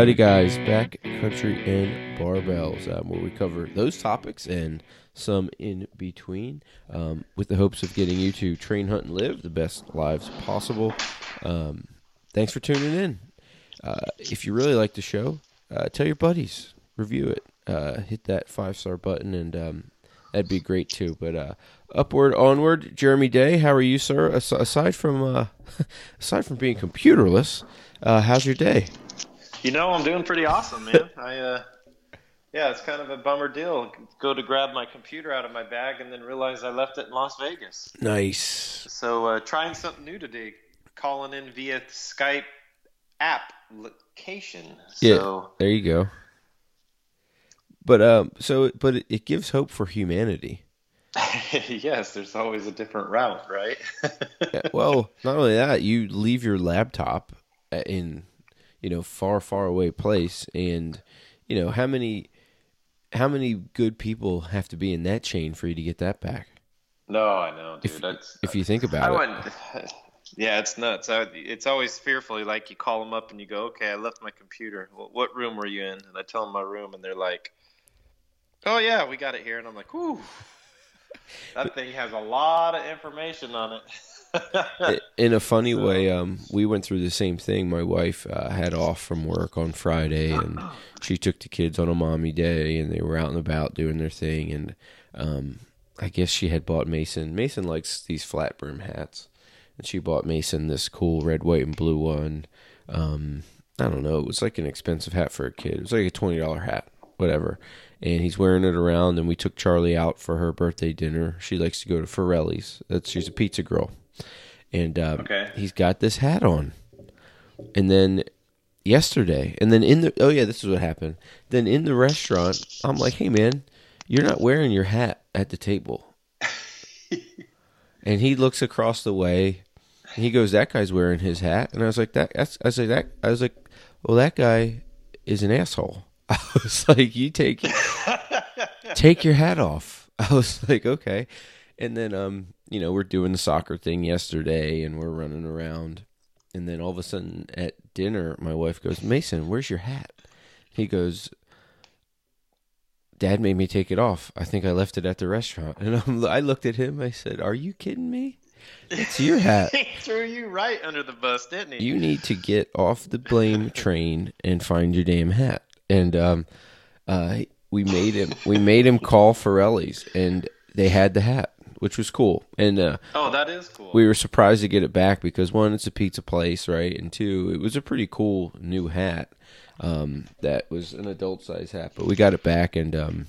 Howdy, guys. Back country and barbells, um, where we cover those topics and some in between, um, with the hopes of getting you to train, hunt, and live the best lives possible. Um, thanks for tuning in. Uh, if you really like the show, uh, tell your buddies, review it, uh, hit that five star button, and um, that'd be great too. But uh, upward, onward, Jeremy Day. How are you, sir? As- aside from uh, aside from being computerless, uh, how's your day? You know, I'm doing pretty awesome, man. I, uh, yeah, it's kind of a bummer deal. Go to grab my computer out of my bag and then realize I left it in Las Vegas. Nice. So, uh, trying something new today, calling in via Skype app location. Yeah, So, there you go. But um, so but it, it gives hope for humanity. yes, there's always a different route, right? Yeah, well, not only that, you leave your laptop uh, in you know far far away place, and you know how many how many good people have to be in that chain for you to get that back. no, I know, dude. If That's, if you think I about it. Yeah, it's nuts. I, it's always fearfully like you call them up and you go, "Okay, I left my computer. What, what room were you in?" And I tell them my room, and they're like, "Oh yeah, we got it here." And I'm like, "Whew, that thing has a lot of information on it." In a funny way, um, we went through the same thing. My wife uh, had off from work on Friday, and she took the kids on a mommy day, and they were out and about doing their thing. And um, I guess she had bought Mason. Mason likes these flat brim hats, and she bought Mason this cool red, white, and blue one. Um, I don't know. It was like an expensive hat for a kid. It was like a twenty dollar hat, whatever. And he's wearing it around. And we took Charlie out for her birthday dinner. She likes to go to Forelli's. That's she's a pizza girl and um, Okay. he's got this hat on. And then yesterday, and then in the oh yeah, this is what happened. Then in the restaurant, I'm like, hey man, you're not wearing your hat at the table. and he looks across the way, and he goes, that guy's wearing his hat, and I was like, that. That's, I was like that. I was like, well, that guy is an asshole. I was like, you take take your hat off. I was like, okay. And then um, you know, we're doing the soccer thing yesterday and we're running around. And then all of a sudden at dinner, my wife goes, Mason, where's your hat? He goes, Dad made me take it off. I think I left it at the restaurant. And I'm, I looked at him. I said, Are you kidding me? It's your hat. he threw you right under the bus, didn't he? You need to get off the blame train and find your damn hat. And um, uh, we made him. We made him call Forelli's, and they had the hat, which was cool. And uh, oh, that is cool. we were surprised to get it back because one, it's a pizza place, right? And two, it was a pretty cool new hat. Um, that was an adult size hat, but we got it back and um,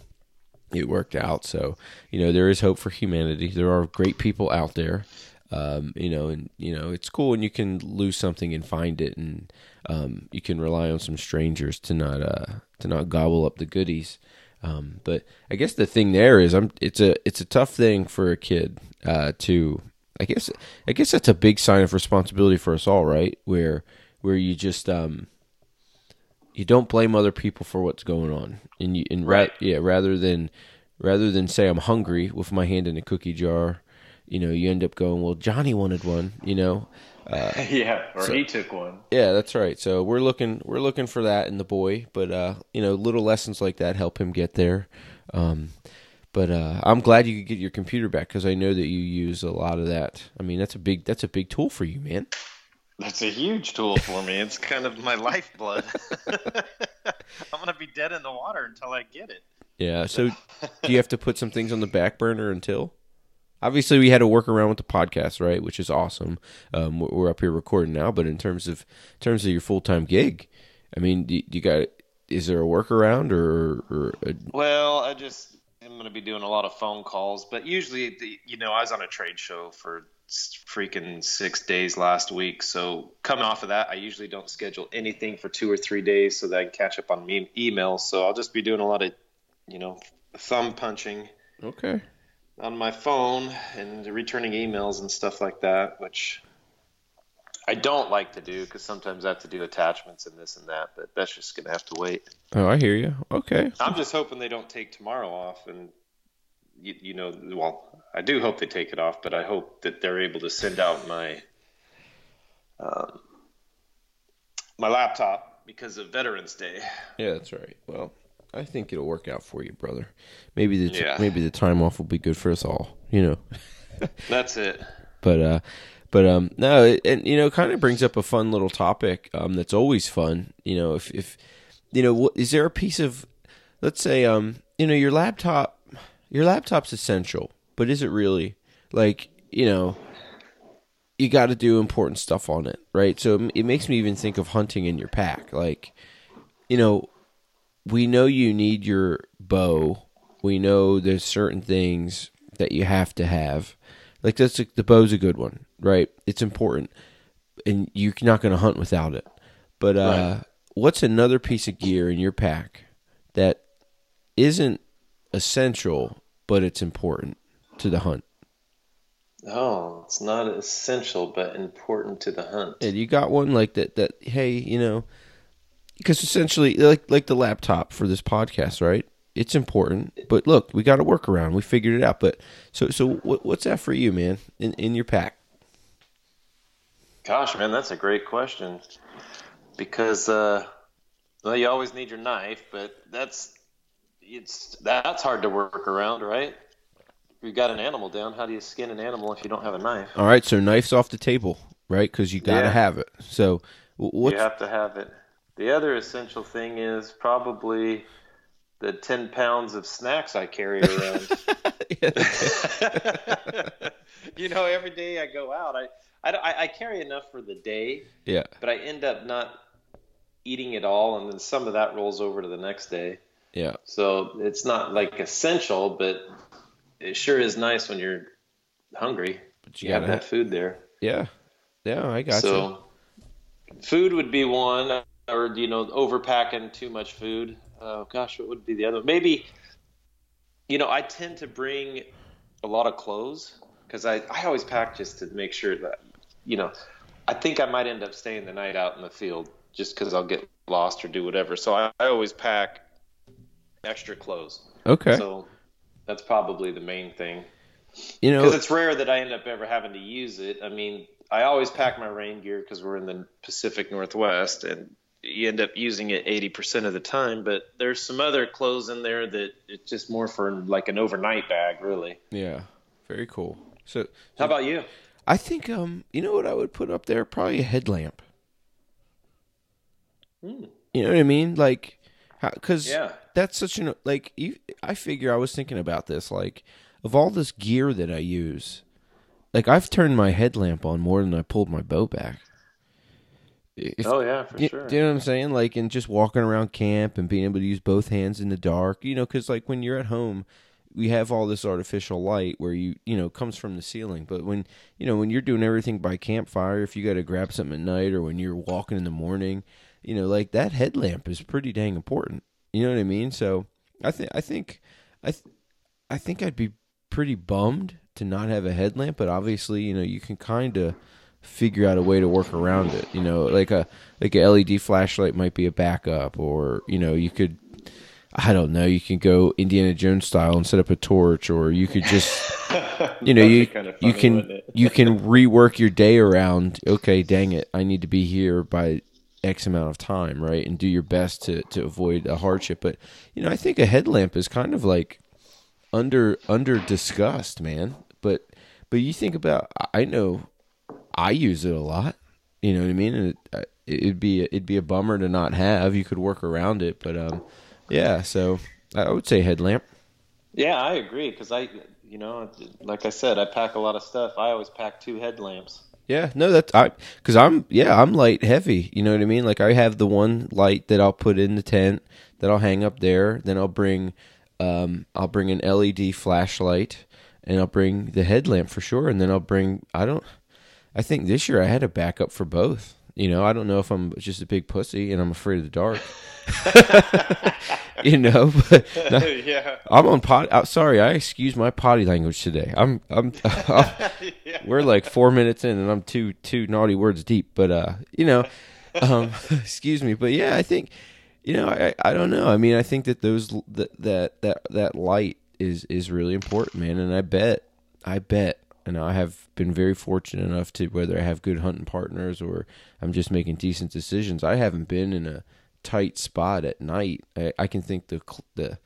it worked out. So you know, there is hope for humanity. There are great people out there. Um, you know, and you know, it's cool when you can lose something and find it, and um, you can rely on some strangers to not uh, to not gobble up the goodies. Um, but I guess the thing there is, I'm it's a it's a tough thing for a kid uh, to. I guess I guess that's a big sign of responsibility for us all, right? Where where you just um you don't blame other people for what's going on, and you and Right. ra- yeah, rather than rather than say I'm hungry with my hand in a cookie jar, you know, you end up going, well, Johnny wanted one, you know. Uh, yeah, or So- he took one. yeah, that's right. So we're looking we're looking for that in the boy, but uh, you know, little lessons like that help him get there. Um, but uh, I'm glad you could get your computer back because I know that you use a lot of that. I mean, that's a big that's a big tool for you, man. That's a huge tool for me. It's kind of my lifeblood. I'm gonna be dead in the water until I get it. Yeah. So do you have to put some things on the back burner until? Obviously, we had to work around with the podcast, right? Which is awesome. Um, we're- up here recording now, but in terms of in terms of your full time gig, I mean, do, do you got? Is there a workaround or, or a, Well, I just I'm going to be doing a lot of phone calls, but usually, the, you know, I was on a trade show for freaking six days last week. So coming off of that, I usually don't schedule anything for two or three days so that I can catch up on me emails. So I'll just be doing a lot of, you know, thumb punching okay? On my phone and returning emails and stuff like that, which I don't like to do because sometimes I have to do attachments and this and that, but that's just going to have to wait. Oh, I hear you. Okay. I'm just hoping they don't take tomorrow off, and you, you know, well, I do hope they take it off, but I hope that they're able to send out my um, my laptop because of Veterans Day. Yeah, that's right. Well, I think it'll work out for you, brother. Maybe the t- Yeah. maybe the time off will be good for us all. You know. That's it. but uh but um no it, and you know kind of brings up a fun little topic um that's always fun you know if if you know what is there a piece of let's say um you know your laptop your laptop's essential but is it really like you know you got to do important stuff on it right so it, it makes me even think of hunting in your pack like you know we know you need your bow we know there's certain things that you have to have like that's a, the bow's a good one, right? It's important, and you're not going to hunt without it. But uh, Right. what's another piece of gear in your pack that isn't essential, but it's important to the hunt? Oh, it's not essential but important to the hunt. And you got one like that? That hey, you know, because essentially, like like the laptop for this podcast, right? It's important, but look, we got to work around. We figured it out. But so so, what, what's that for you, man? In in your pack? Gosh, man, that's a great question. Because uh, well, you always need your knife, but that's it's that's hard to work around, right? You've got an animal down. How do you skin an animal if you don't have a knife? All right, so knives off the table, right? Because you got to Yeah. have it. So wh- what's You have to have it. The other essential thing is probably the ten pounds of snacks I carry around. you know, every day I go out, I, I, I carry enough for the day, yeah, but I end up not eating it all, and then some of that rolls over to the next day. yeah, So it's not like essential, but it sure is nice when you're hungry. but You, you have that food there. yeah, yeah. I got you. so food would be one, or you know, overpacking too much food. Oh gosh, what would be the other? One? Maybe you know, I tend to bring a lot of clothes because I I always pack just to make sure that you know. I think I might end up staying the night out in the field just because I'll get lost or do whatever. So I, I always pack extra clothes. Okay, So that's probably the main thing. you know, Because it's rare that I end up ever having to use it. I mean, I always pack my rain gear because we're in the Pacific Northwest, and you end up using it 80% of the time. But there's some other clothes in there that it's just more for like an overnight bag, really. yeah, very cool. So How about you? I think um, you know what I would put up there? Probably a headlamp. Hmm. You know what I mean? Like, because Yeah. that's such an like. You, I figure I was thinking about this. Like, of all this gear that I use, like I've turned my headlamp on more than I pulled my bow back. If, oh yeah, for you, sure. Do you know what I'm saying? Like, and just walking around camp and being able to use both hands in the dark, you know, because like when you're at home, we have all this artificial light where you, you know, comes from the ceiling. But when, you know, when you're doing everything by campfire, if you got to grab something at night or when you're walking in the morning, you know, like that headlamp is pretty dang important. You know what I mean? So I think, I think, I, th- I think I'd be pretty bummed to not have a headlamp, but obviously, you know, you can kind of figure out a way to work around it. You know, like a like a LED flashlight might be a backup, or you know, you could. I don't know. You can go Indiana Jones style and set up a torch, or you could just, you know, you kinda you can you can rework your day around. Okay, dang it, I need to be here by X amount of time, right? And do your best to to avoid a hardship. But you know, I think a headlamp is kind of like under under discussed, man. But but you think about, I know I use it a lot. You know what I mean? It, it'd be it'd be a bummer to not have. You could work around it, but um, yeah. So I would say headlamp. Yeah, I agree because I, you know, like I said, I pack a lot of stuff. I always pack two headlamps. Yeah, no, that's I because I'm yeah I'm light heavy. You know what I mean? Like I have the one light that I'll put in the tent that I'll hang up there. Then I'll bring um I'll bring an LED flashlight and I'll bring the headlamp for sure. And then I'll bring I don't I think this year I had a backup for both. You know, I don't know if I'm just a big pussy and I'm afraid of the dark. you know, but no, yeah. I'm on pot. Oh, sorry, I excuse my potty language today. I'm, I'm, we're like four minutes in, and I'm two, two naughty words deep. But uh, you know, um, excuse me. But yeah, I think, you know, I, I don't know. I mean, I think that those that that that that light is is really important, man. And I bet, I bet and I have been very fortunate enough to whether I have good hunting partners or I'm just making decent decisions. I haven't been in a tight spot at night. I, I can think the the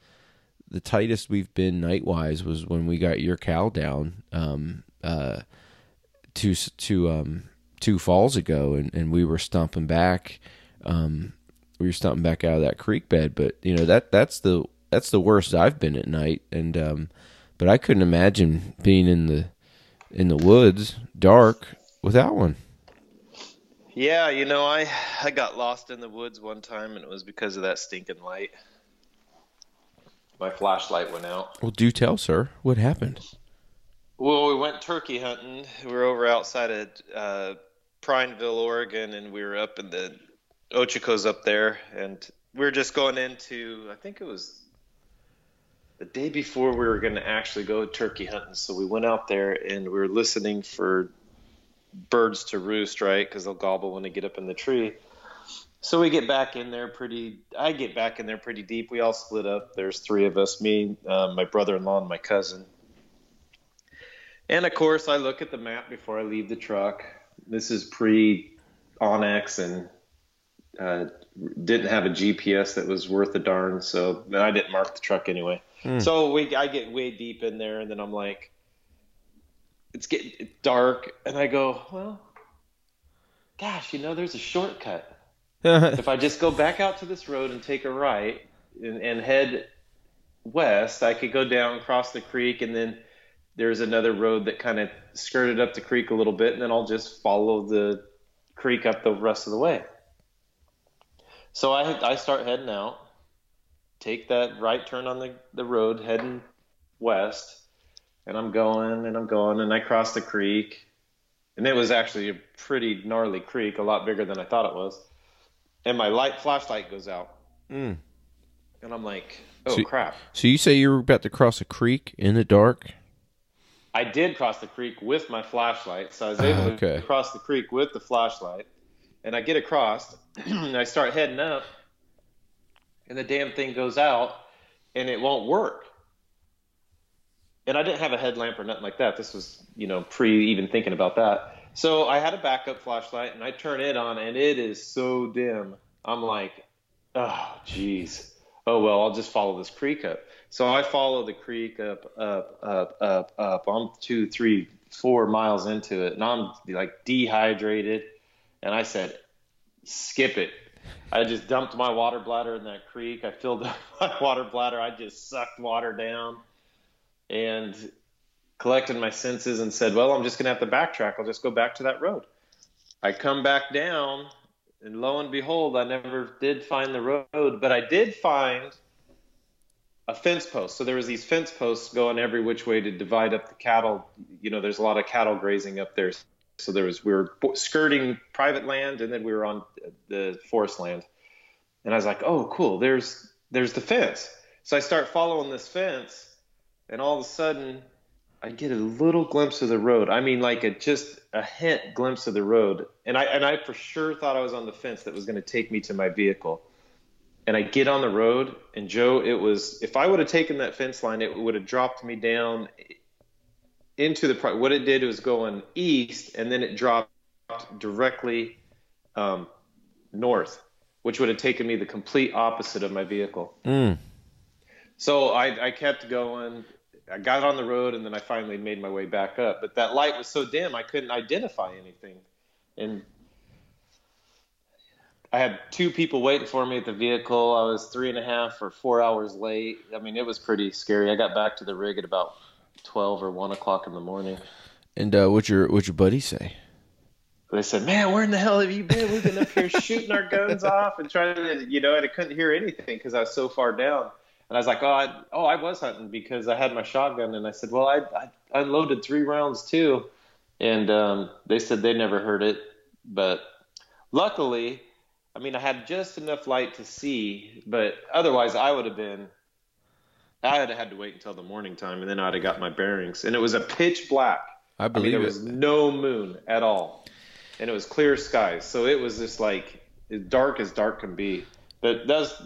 the tightest we've been night wise was when we got your cow down um, uh, two two um, two falls ago, and, and we were stumping back. Um, we were stumping back out of that creek bed, but you know that that's the that's the worst I've been at night, and um, but I couldn't imagine being in the in the woods dark without one. Yeah, you know, I I got lost in the woods one time, and it was because of that stinking light. My flashlight went out. Well, do tell, sir. What happened? Well, we went turkey hunting. We were over outside of uh, Prineville, Oregon, and we were up in the Ochocos up there, and we were just going into. I think it was the day before we were going to actually go turkey hunting. So we went out there and we were listening for birds to roost, right? Because they'll gobble when they get up in the tree. So we get back in there pretty. I get back in there pretty deep. We all split up. There's three of us: me, uh, my brother-in-law, and my cousin. And of course, I look at the map before I leave the truck. This is pre onX and uh, didn't have a GPS that was worth a darn. So I didn't mark the truck anyway. Mm. So we, I get way deep in there, and then I'm like, it's getting dark, and I go, well, gosh, you know, there's a shortcut if I just go back out to this road and take a right and, and head west, I could go down, cross the creek, and then there's another road that kind of skirted up the creek a little bit, and then I'll just follow the creek up the rest of the way. So I I start heading out, take that right turn on the, the road, heading west, and I'm going and I'm going, and I cross the creek, and it was actually a pretty gnarly creek, a lot bigger than I thought it was and my light flashlight goes out. Mm. And I'm like, oh so, crap. So you say you were about to cross a creek in the dark? I did cross the creek with my flashlight, so I was able okay. to cross the creek with the flashlight. And I get across, and I start heading up, and the damn thing goes out, and it won't work. And I didn't have a headlamp or nothing like that. This was, you know, pre even thinking about that. So I had a backup flashlight and I turn it on and it is so dim. I'm like, oh, jeez. Oh, well, I'll just follow this creek up. So I follow the creek up, up, up, up, up. I'm two, three, four miles into it and I'm like dehydrated. And I said, skip it. I just dumped my water bladder in that creek. I filled up my water bladder. I just sucked water down. And collected my senses and said, well, I'm just going to have to backtrack. I'll just go back to that road. I come back down, and lo and behold, I never did find the road, but I did find a fence post. So there was these fence posts going every which way to divide up the cattle. You know, there's a lot of cattle grazing up there. So there was we were skirting private land, and then we were on the forest land. And I was like, oh, cool. There's there's the fence. So I start following this fence, and all of a sudden I get a little glimpse of the road. I mean, like a just a hint glimpse of the road, and I and I for sure thought I was on the fence that was going to take me to my vehicle. And I get on the road, and Joe, it was if I would have taken that fence line, it would have dropped me down into the. What it did was going east, and then it dropped directly um, north, which would have taken me the complete opposite of my vehicle. Mm. So I, I kept going I got on the road and then I finally made my way back up. But that light was so dim I couldn't identify anything. And I had two people waiting for me at the vehicle. I was three and a half or four hours late. I mean, it was pretty scary. I got back to the rig at about twelve or one o'clock in the morning. And uh, what's your what's your buddy say? They said, "Man, where in the hell have you been? We've been up here shooting our guns off and trying to, you know." And I couldn't hear anything because I was so far down. And I was like, oh, I, oh, I was hunting because I had my shotgun. And I said, well, I, I, I unloaded three rounds too. And um, they said they never heard it. But luckily, I mean, I had just enough light to see, but otherwise I would have been, I have had to wait until the morning time and then I'd have got my bearings. And it was a pitch black. I believe I mean, there was no moon at all. And it was clear skies. So it was just like as dark as dark can be. But that's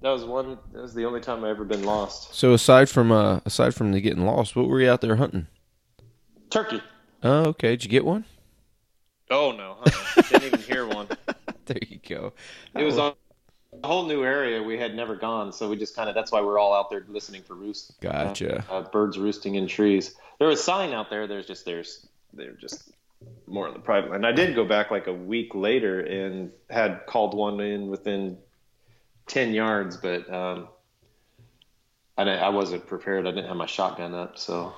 that was one. That was the only time I ever been lost. So aside from uh, aside from the getting lost, what were you out there hunting? Turkey. Oh, okay. Did you get one? Oh no, didn't even hear one. There you go. It was on a whole new area we had never gone, so we just kind of that's why we're all out there listening for roost. Gotcha. Uh, birds roosting in trees. There was a sign out there. There's just there's they're just more on the private land. I did go back like a week later and had called one in within ten yards, but um, I I wasn't prepared. I didn't have my shotgun up, so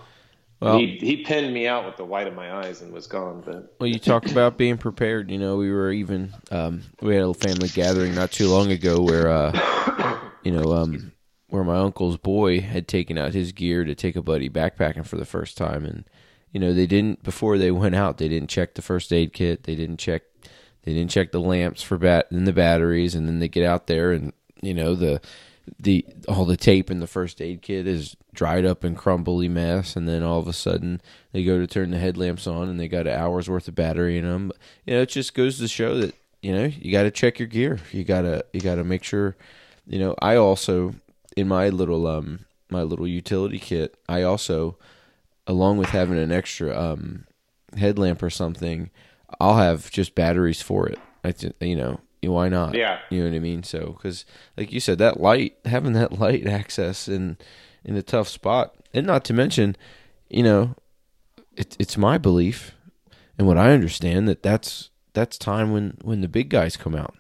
Well, he he pinned me out with the white of my eyes and was gone. But Well, you talk about being prepared. You know, we were even um, we had a family gathering not too long ago where uh, you know um, where my uncle's boy had taken out his gear to take a buddy backpacking for the first time, and you know they didn't before they went out they didn't check the first aid kit, they didn't check they didn't check the lamps for bat and the batteries, and then they get out there and you know the the all the tape in the first aid kit is dried up and crumbly mess and then all of a sudden they go to turn the headlamps on and they got an hour's worth of battery in them you know it just goes to show that you know you got to check your gear. You got to you got to make sure you know i also in my little um my little utility kit i also along with having an extra um headlamp or something i'll have just batteries for it. I you know why not Yeah. you know what i mean so because like you said that light having that light access in in a tough spot and not to mention you know it, it's my belief and what i understand that that's that's time when when the big guys come out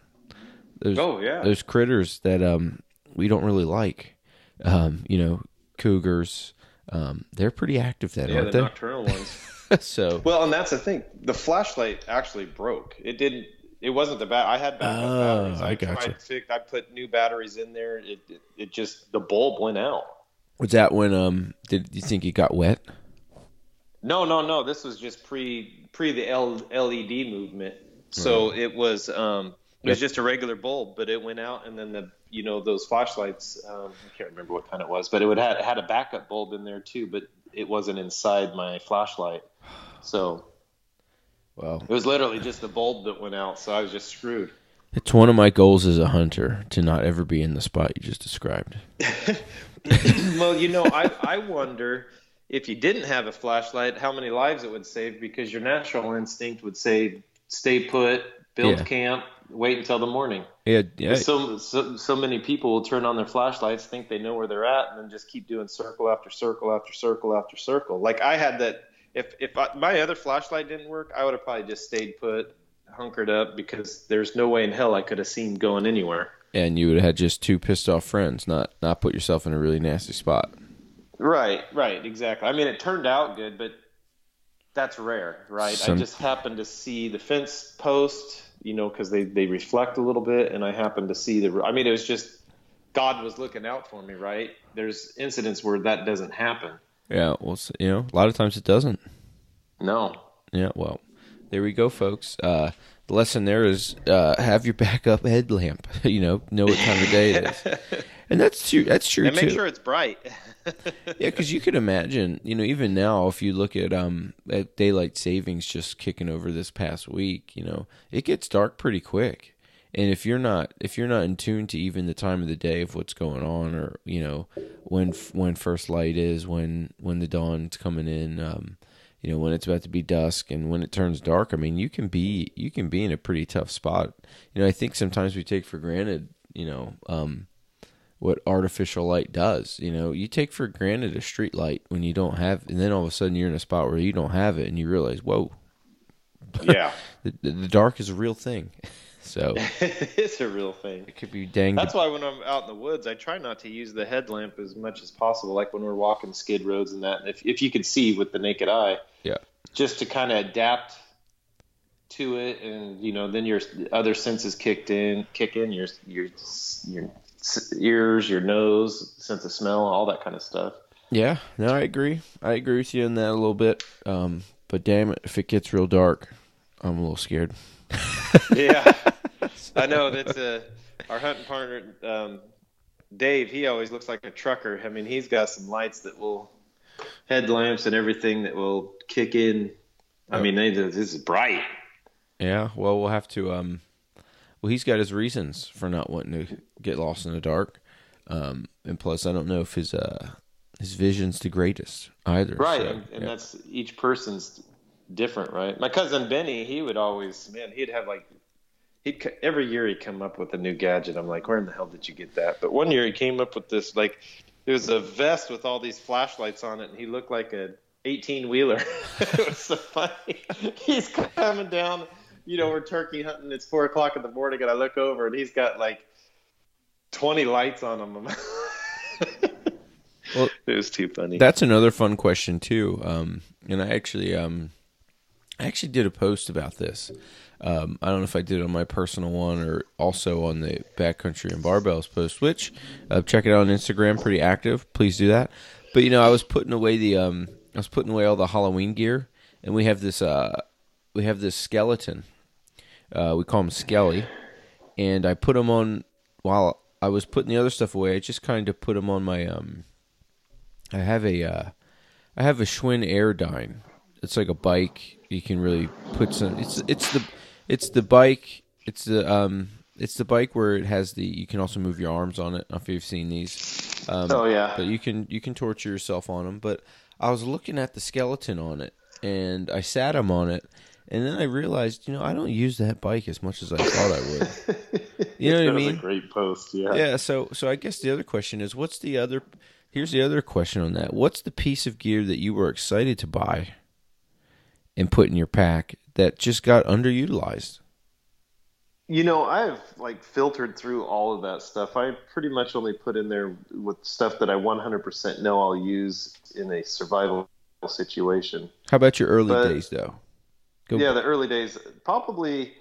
those oh yeah, those critters that um we don't really like um you know cougars um they're pretty active then yeah, aren't the nocturnal ones. so Well, and that's the thing. The flashlight actually broke. It didn't. It wasn't the bat. I had backup Oh, batteries. I I gotcha. fix. I put new batteries in there. It, it it just the bulb went out. was that when um did you think it got wet No, no, no. This was just pre pre the L, LED movement. So it was um it was just a regular bulb, but it went out, and then the you know those flashlights. Um, I can't remember what kind it was, but it would had it had a backup bulb in there too, but it wasn't inside my flashlight. So well it was literally just the bulb that went out. So I was just screwed. it's one of my goals as a hunter to not ever be in the spot you just described well, you know, I I wonder if you didn't have a flashlight, how many lives it would save because your natural instinct would say stay put, build Yeah. camp, wait until the morning. yeah yeah So, so so many people will turn on their flashlights, think they know where they're at, and then just keep doing circle after circle after circle after circle. Like I had that. If if I, my other flashlight didn't work, I would have probably just stayed put, hunkered up, because there's no way in hell I could have seen going anywhere. and you would have had just two pissed off friends not not put yourself in a really nasty spot Right, right, exactly. I mean, it turned out good, but that's rare, right? Some- I just happened to see the fence post, you know, because they they reflect a little bit, and I happened to see the. I mean, it was just God was looking out for me, right? There's incidents where that doesn't happen. Yeah well you know a lot of times it doesn't No. Yeah, well, there we go, folks. Uh, the lesson there is uh, have your backup headlamp. you know, know what time of day it is, and that's true. That's true too. And make too. sure it's bright. Yeah, because you could imagine, you know, even now, if you look at um at daylight savings just kicking over this past week, you know, it gets dark pretty quick. And if you're not if you're not in tune to even the time of the day of what's going on, or you know when when first light is, when when the dawn's coming in, um, you know when it's about to be dusk, and when it turns dark, I mean you can be you can be in a pretty tough spot. You know, I think sometimes we take for granted, you know, um, what artificial light does. You know, you take for granted a street light when you don't have, and then all of a sudden you're in a spot where you don't have it, and you realize, whoa, yeah, the, the, the dark is a real thing. So it's a real thing. it could be dang. That's why when I'm out in the woods, I try not to use the headlamp as much as possible. Like when we're walking skid roads and that, if if you could see with the naked eye, yeah, just to kind of adapt to it, and you know, then your other senses kicked in, kick in your your your ears, your nose, sense of smell, all that kind of stuff. yeah. No, I agree. I agree with you in that a little bit. Um, but damn it, if it gets real dark, I'm a little scared. Yeah, I know that's a our hunting partner, um, Dave. He always looks like a trucker. I mean, he's got some lights that will headlamps and everything that will kick in. I mean, they, this is bright. Yeah. Well, we'll have to. Um, well, he's got his reasons for not wanting to get lost in the dark. Um, and plus, I don't know if his uh his vision's the greatest either. Right, so, and, and yeah. that's each person's different, right? My cousin Benny, he would always, man, he'd have like, he'd every year he'd come up with a new gadget. I'm like, where in the hell did you get that? But one year he came up with this like, it was a vest with all these flashlights on it, and he looked like a 18 wheeler. it was so funny. He's coming down, you know, we're turkey hunting. It's four o'clock in the morning, and I look over, and he's got like 20 lights on him. Well, it was too funny. That's another fun question too. Um, and I actually, um, I actually did a post about this. Um, I don't know if I did it on my personal one or also on the Backcountry and Barbells post. Which uh, check it out on Instagram, pretty active. Please do that. But you know, I was putting away the, um, I was putting away all the Halloween gear, and we have this, uh, we have this skeleton. Uh, we call him Skelly, and I put him on while I was putting the other stuff away. I just kind of put him on my um. I have a uh, I have a Schwinn Airdyne. It's like a bike. You can really put some. It's it's the it's the bike. It's the um it's the bike where it has the. You can also move your arms on it. I don't know if you've seen these. Um, oh yeah. but you can you can torture yourself on them. But I was looking at the skeleton on it, and I sat him on it, and then I realized, you know, I don't use that bike as much as I thought I would. You know what I was mean? a great post. Yeah. Yeah. So so I guess the other question is, what's the other? Here's the other question on that. What's the piece of gear that you were excited to buy and put in your pack that just got underutilized? You know, I've like filtered through all of that stuff. I pretty much only put in there with stuff that I 100% know I'll use in a survival situation. How about your early But- days though? Go- Yeah, the early days, probably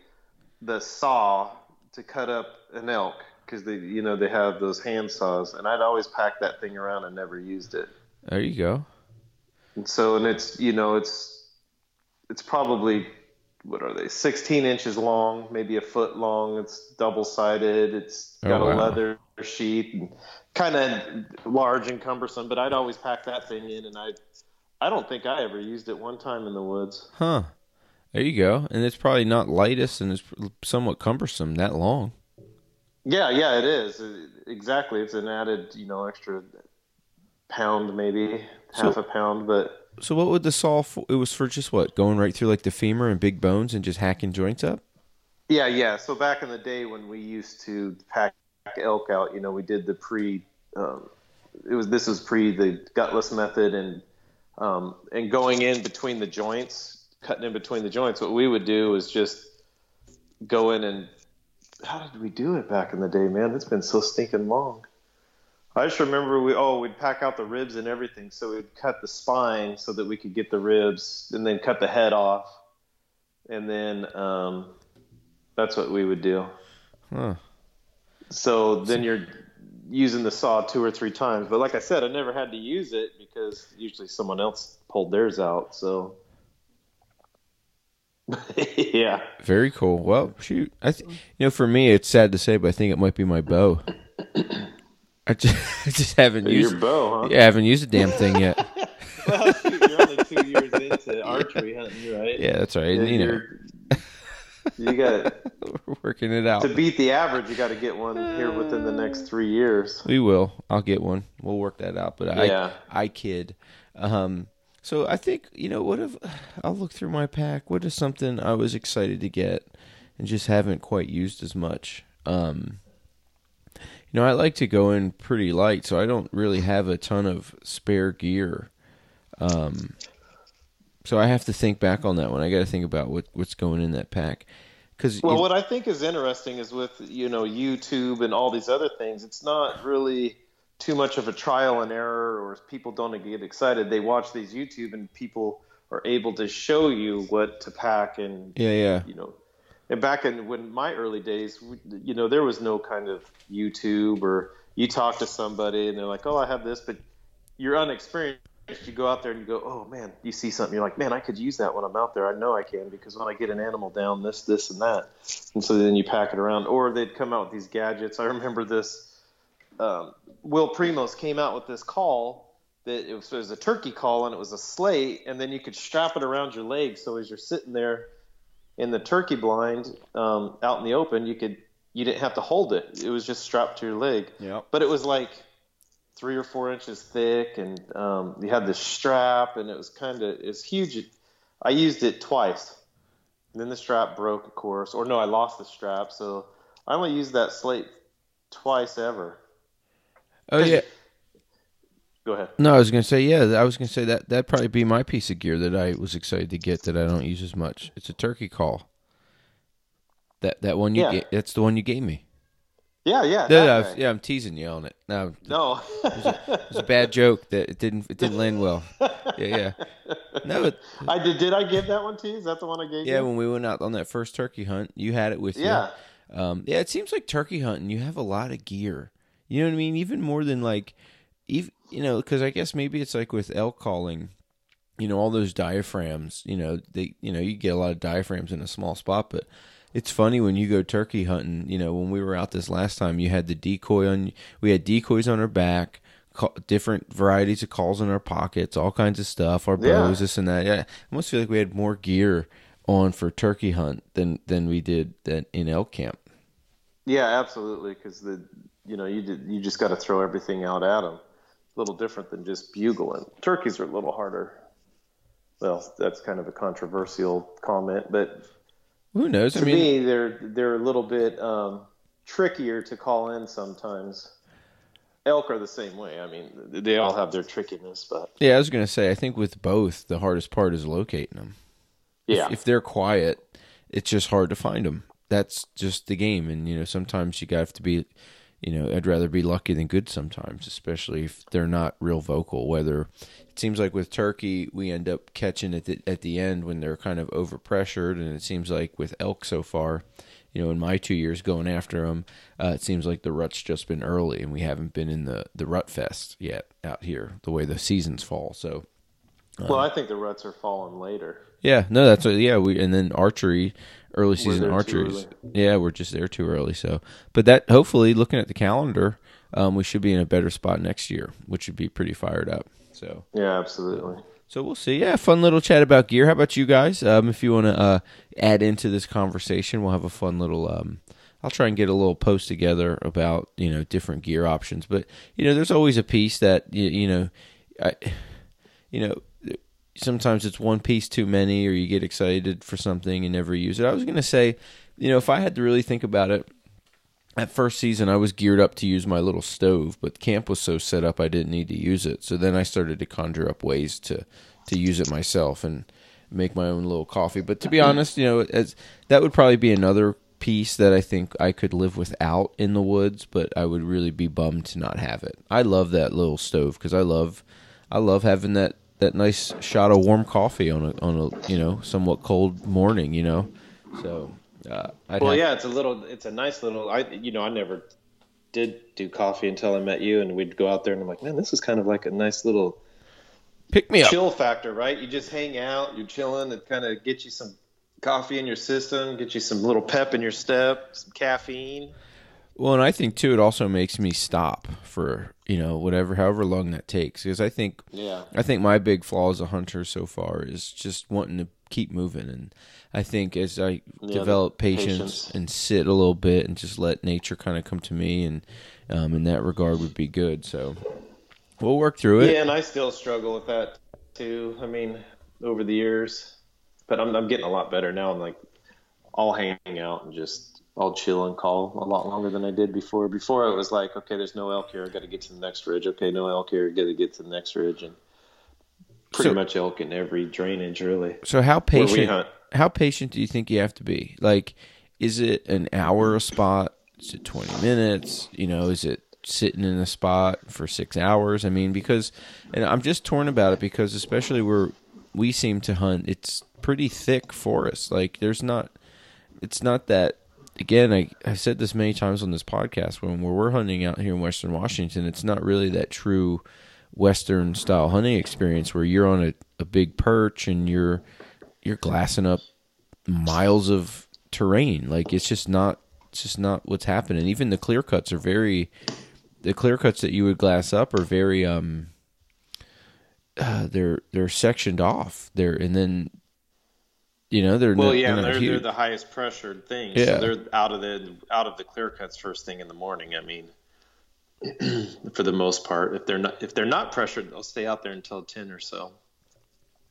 the saw to cut up an elk because they, you know, they have those hand saws, and I'd always pack that thing around and never used it. There you go. And so, and it's, you know, it's, it's probably, what are they, 16 inches long, maybe a foot long. It's double sided. It's oh, got a wow. leather sheet and kind of large and cumbersome, but I'd always pack that thing in and I, I don't think I ever used it one time in the woods. Huh. There you go. And it's probably not lightest and it's somewhat cumbersome that long. Yeah, yeah, it is. Exactly. It's an added, you know, extra pound, maybe half So- a pound, but So what would the saw for? It was for just what? Going right through like the femur and big bones and just hacking joints up? Yeah, yeah. So back in the day when we used to pack elk out, you know, we did the pre. Um, it was this was pre the gutless method and um, and going in between the joints, cutting in between the joints. What we would do is just go in and how did we do it back in the day, man? It's been so stinking long. I just remember we oh we'd pack out the ribs and everything, so we'd cut the spine so that we could get the ribs, and then cut the head off, and then um, that's what we would do. Huh. So then you're using the saw two or three times. But like I said, I never had to use it because usually someone else pulled theirs out. So yeah, Very cool. Well, shoot. I th- you know, for me, it's sad to say, but I think it might be my bow. I just, I just haven't used. your bow, huh? Yeah, I haven't used a damn thing yet. well, shoot, you're only two years into archery hunting, right? Yeah, that's right. Yeah, you know, you're- you got we're working it out. to beat the average. You got to get one here within the next three years. We will. I'll get one. We'll work that out. But Yeah. I, I kid. Um, so I think you know what if I'll look through my pack. What is something I was excited to get and just haven't quite used as much. Um, you know, I like to go in pretty light, so I don't really have a ton of spare gear. Um, so I have to think back on that one. I got to think about what what's going in that pack. Because Well, what I think is interesting is with you know YouTube and all these other things, it's not really too much of a trial and error, or people don't get excited. They watch these YouTube and people are able to show you what to pack and yeah, yeah, you know. And back in when my early days, you know, there was no kind of YouTube or you talk to somebody and they're like, "Oh, I have this," but you're unexperienced. You go out there and you go, "Oh man," you see something, you're like, "Man, I could use that when I'm out there. I know I can because when I get an animal down, this, this, and that." And so then you pack it around, or they'd come out with these gadgets. I remember this. Um, Will Primos came out with this call that it was, it was a turkey call and it was a slate, and then you could strap it around your leg. So as you're sitting there in the turkey blind um, out in the open, you could you didn't have to hold it. It was just strapped to your leg. yeah. But it was like three or four inches thick, and um, you had this strap, and it was kind of it's huge. I used it twice. And then the strap broke, of course, or no, I lost the strap, so I only used that slate twice ever. Oh yeah. Go ahead. No, I was gonna say yeah. I was gonna say that that'd probably be my piece of gear that I was excited to get that I don't use as much. It's a turkey call. That that one you Yeah. ga- that's the one you gave me. Yeah, yeah, No, no, was- yeah, I'm teasing you on it. No, No. it was a bad joke that it didn't it didn't land well. Yeah, yeah. No, it, I did. Did I give that one to you? Is that the one I gave you? yeah. you? When we went out on that first turkey hunt, you had it with Yeah. you. Um, yeah, it seems like turkey hunting. You have a lot of gear. You know what I mean? Even more than like, even you know, because I guess maybe it's like with elk calling. You know, all those diaphragms. You know, they. You know, you get a lot of diaphragms in a small spot, but it's funny when you go turkey hunting. You know, when we were out this last time, you had the decoy on. We had decoys on our back. ca- Different varieties of calls in our pockets, all kinds of stuff. Our Yeah. bows, this and that. Yeah, I almost feel like we had more gear on for turkey hunt than than we did than in elk camp. Yeah, absolutely. Because the you know you did, you just got to throw everything out at them. Little different than just bugling. Turkeys are a little harder. Well, that's kind of a controversial comment, but Who knows? to I mean, me, they're they're a little bit um, trickier to call in sometimes. Elk are the same way. I mean, they all have their trickiness, but yeah, I was gonna say. I think with both, the hardest part is locating them. yeah, If they're quiet, it's just hard to find them. That's just the game, and you know sometimes you got have to be. You know, I'd rather be lucky than good sometimes, especially if they're not real vocal. Whether it seems like with turkey, we end up catching at the at the end when they're kind of overpressured, and it seems like with elk so far, you know, in my two years going after them, uh, it seems like the rut's just been early, and we haven't been in the the rut fest yet out here. The way the seasons fall, so well, I think the ruts are falling later. yeah, no, that's what. Yeah, we and then archery, early season archeries. Yeah, we're just there too early. So, but that hopefully, looking at the calendar, um, we should be in a better spot next year, which would be pretty fired up. So, Yeah, absolutely. so we'll see. Yeah, fun little chat about gear. How about you guys? Um, if you want to uh, add into this conversation, we'll have a fun little. Um, I'll try and get a little post together about you know different gear options, but you know, there's always a piece that you, you know, I, you know, sometimes it's one piece too many, or you get excited for something and never use it. I was gonna say, you know, if I had to really think about it, at first season I was geared up to use my little stove, but camp was so set up I didn't need to use it. So then I started to conjure up ways to to use it myself and make my own little coffee. But to be honest, you know, as that would probably be another piece that I think I could live without in the woods, but I would really be bummed to not have it. I love that little stove because I love I love having that that nice shot of warm coffee on a on a you know somewhat cold morning, you know. So uh, Well, have- yeah, it's a little, it's a nice little. I, you know, I never did do coffee until I met you, and we'd go out there, and I'm like, man, this is kind of like a nice little pick me up. chill factor, right? You just hang out, you're chilling, it kind of gets you some coffee in your system, get you some little pep in your step, some caffeine. Well, and I think too, it also makes me stop for you know whatever, however long that takes, because I think Yeah. I think my big flaw as a hunter so far is just wanting to keep moving, and I think as I the develop patience, patience. and sit a little bit and just let nature kind of come to me, and um, in that regard would be good. So we'll work through it. Yeah, and I still struggle with that too. I mean, over the years, but I'm I'm getting a lot better now. I'm like, I'll hang out and just I'll chill and call a lot longer than I did before. Before it was like, okay, there's no elk here, I got to get to the next ridge. Okay, no elk here, got to get to the next ridge, and pretty So- much elk in every drainage, really. So how patient? hunt. How patient do you think you have to be? Like, is it an hour a spot? Is it twenty minutes? You know, is it sitting in a spot for six hours? I mean, because, and I'm just torn about it because especially where we seem to hunt, it's pretty thick forest. Like, there's not, it's not that. Again, I I said this many times on this podcast when we're, hunting out here in Western Washington, it's not really that true Western style hunting experience where you're on a, a big perch and you're you're glassing up miles of terrain. Like it's just not it's just not what's happening. Even the clear cuts are very the clear cuts that you would glass up are very um uh, they're they're sectioned off. They're and then you know they're Well, not, yeah, they're they're, they're the highest pressured things. Yeah. So they're out of the out of the clear cuts first thing in the morning. I mean, for the most part. If they're not if they're not pressured, they'll stay out there until ten or so.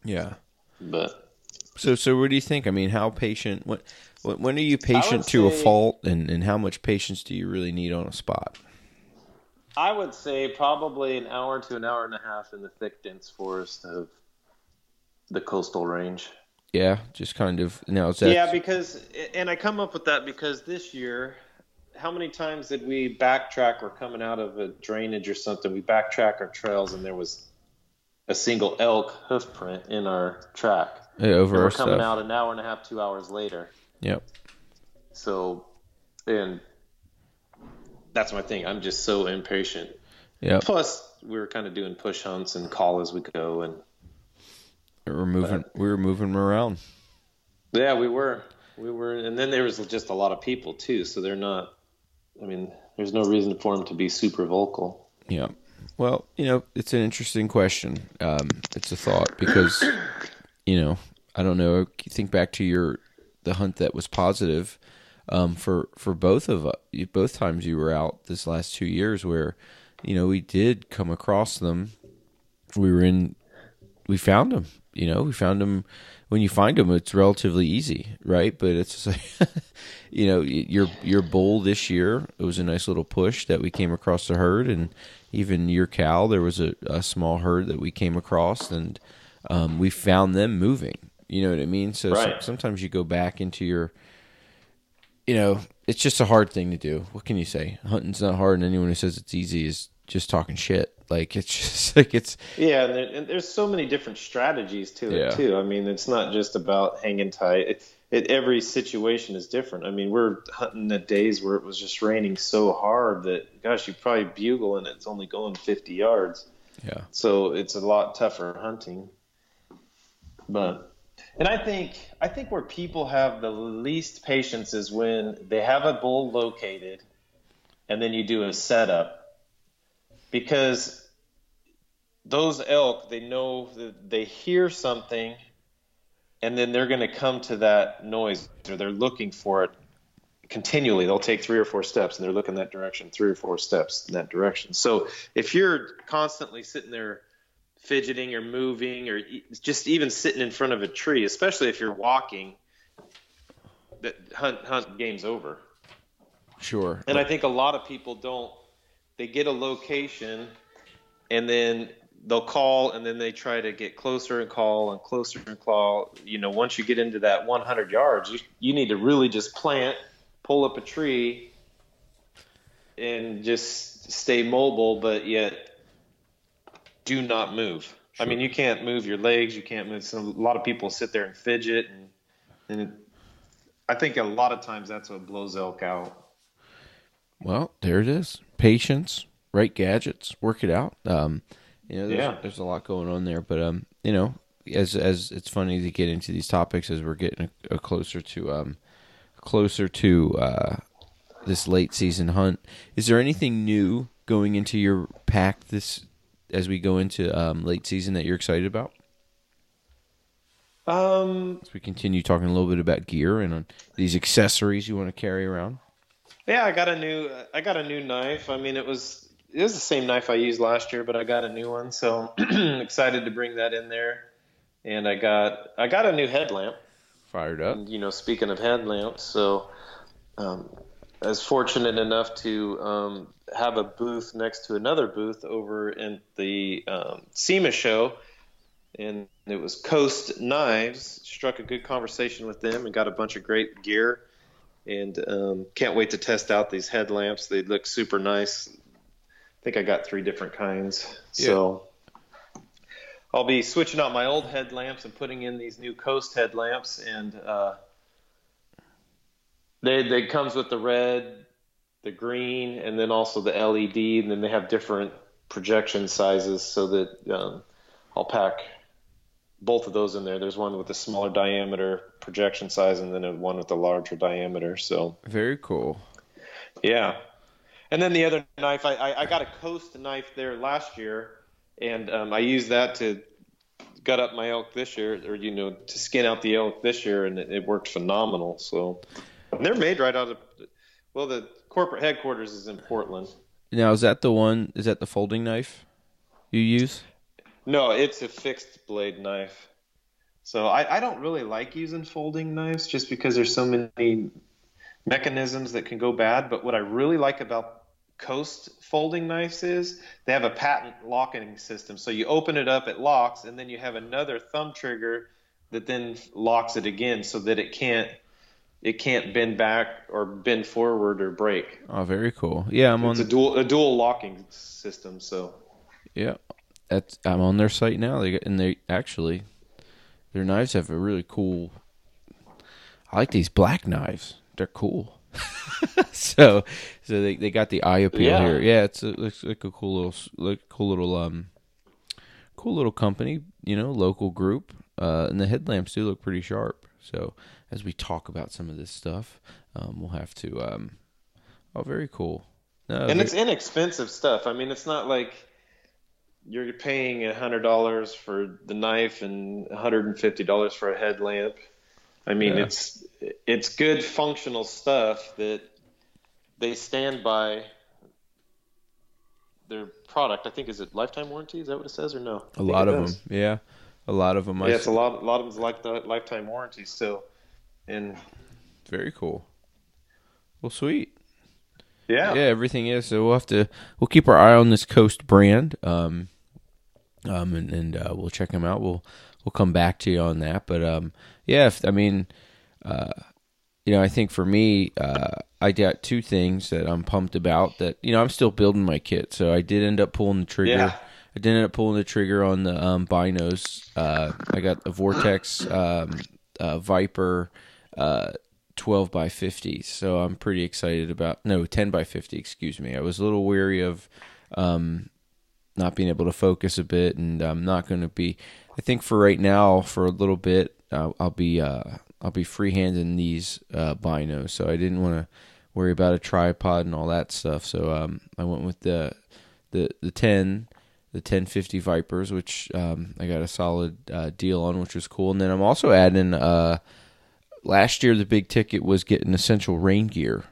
Yeah. But So so what do you think? I mean, how patient? What when, when are you patient to a fault, and and how much patience do you really need on a spot? I would say probably an hour to an hour and a half in the thick, dense forest of the coastal range. Yeah, just kind of now. Yeah, because and I come up with that because this year, how many times did we backtrack or coming out of a drainage or something? We backtrack our trails and there was a single elk hoof print in our track. yeah, And over we're our coming stuff? out an hour and a half, two hours later. Yep. So, and that's my thing. I'm just so impatient. Yep. Plus, we were kind of doing push hunts and call as we go, and We were moving. We were moving them around. yeah, we were, we were, and then there was just a lot of people too. So they're not. I mean, there's no reason for them to be super vocal. Yeah. Well, you know, it's an interesting question. Um, it's a thought because, you know, I don't know. Think back to your the hunt that was positive um, for for both of us. Both times you were out this last two years, where you know we did come across them. We were in. We found them. You know, we found them. When you find them, it's relatively easy, right? But it's like, you know, your your bull this year. It was a nice little push that we came across the herd, and even your cow. There was a, a small herd that we came across, and um, we found them moving. You know what I mean? So Right. sometimes you go back into your, you know, it's just a hard thing to do. What can you say? Hunting's not hard, and anyone who says it's easy is just talking shit. Like it's just like it's Yeah, and, there, and there's so many different strategies to it Yeah. too. I mean, it's not just about hanging tight. It, it, every situation is different. I mean, we're hunting at days where it was just raining so hard that, gosh, you probably bugle and it's only going 50 yards. yeah. So it's a lot tougher hunting. But and I think I think where people have the least patience is when they have a bull located and then you do a setup. Because those elk, they know that they hear something and then they're going to come to that noise or they're looking for it continually. They'll take three or four steps and they're looking that direction, three or four steps in that direction. So if you're constantly sitting there fidgeting or moving or just even sitting in front of a tree, especially if you're walking, that hunt hunt game's over. Sure. And I think a lot of people don't. They get a location, and then they'll call, and then they try to get closer and call and closer and call. You know, once you get into that 100 yards, you you need to really just plant, pull up a tree, and just stay mobile, but yet do not move. I mean, you can't move your legs. You can't move. A lot of people sit there and fidget, and and it, I think a lot of times that's what blows elk out. Well, there it is. Patience, right gadgets, work it out. Um, you know, there's, Yeah. there's a lot going on there, but um, you know, as as it's funny to get into these topics as we're getting a, a closer to um, closer to uh, this late season hunt. Is there anything new going into your pack this as we go into um, late season that you're excited about? Um, As we continue talking a little bit about gear and on these accessories you want to carry around. Yeah, I got a new I got a new knife. I mean, it was it was the same knife I used last year, but I got a new one, so excited to bring that in there. And I got I got a new headlamp. Fired up. you know, speaking of headlamps, so um, I was fortunate enough to um, have a booth next to another booth over in the um, SEMA show, and it was Coast Knives. Struck a good conversation with them and got a bunch of great gear, and um, can't wait to test out these headlamps. They look super nice. I think I got three different kinds, so. I'll be switching out my old headlamps and putting in these new Coast headlamps, and uh, they they comes with the red, the green, and then also the LED, and then they have different projection sizes so that um, I'll pack both of those in there. There's one with a smaller diameter projection size, and then a one with a larger diameter. So Very cool. yeah. And then the other knife, I, I, I got a Coast knife there last year, and um, I used that to gut up my elk this year, or you know, to skin out the elk this year, and it, it worked phenomenal. So and they're made right out of, well, the corporate headquarters is in Portland, Now is that the one? Is that the folding knife you use? No, it's a fixed blade knife. So I, I don't really like using folding knives just because there's so many mechanisms that can go bad. But what I really like about Coast folding knives is they have a patent locking system. So you open it up, it locks, and then you have another thumb trigger that then locks it again so that it can't it can't bend back or bend forward or break. Oh, very cool. Yeah, I'm It's on. a dual a dual locking system. So Yeah, that's I'm on their site now. They and they actually their knives have a really cool. I like these black knives. They're cool. so so they, they got the eye appeal Yeah. here. Yeah, it's a, looks like a cool little like cool little um cool little company. You know, local group. Uh, and the headlamps do look pretty sharp. So as we talk about some of this stuff, um, we'll have to. Um, oh, very cool. No, and ve- it's inexpensive stuff. I mean, it's not like you're paying a hundred dollars for the knife and hundred and fifty dollars for a headlamp. I mean, Yeah. it's it's good functional stuff that they stand by their product. I think is it lifetime warranty? Is that what it says or no? I a lot of does. them. Yeah, a lot of them. Yeah, it's a lot. A lot of them's like the lifetime warranty still, and Very cool. Well, sweet. yeah, Yeah, everything is. So we'll have to. We'll keep our eye on this Coast brand. Um, um, and, and uh, we'll check them out. We'll we'll come back to you on that. But um, yeah, if, I mean, uh, you know, I think for me, uh, I got two things that I'm pumped about. That you know, I'm still building my kit, so I did end up pulling the trigger. Yeah. I did end up pulling the trigger on the um, binos. Uh, I got a Vortex um, uh, Viper uh, 12 by 50, so I'm pretty excited about. No, 10 by 50. Excuse me. I was a little weary of um, not being able to focus a bit, and I'm not going to be. I think for right now, for a little bit, uh, I'll be uh, I'll be freehanding these uh, binos. So I didn't want to worry about a tripod and all that stuff. So um, I went with the the the 10 the 1050 Vipers, which um, I got a solid uh, deal on, which was cool. And then I'm also adding. Uh, last year, the big ticket was getting essential rain gear.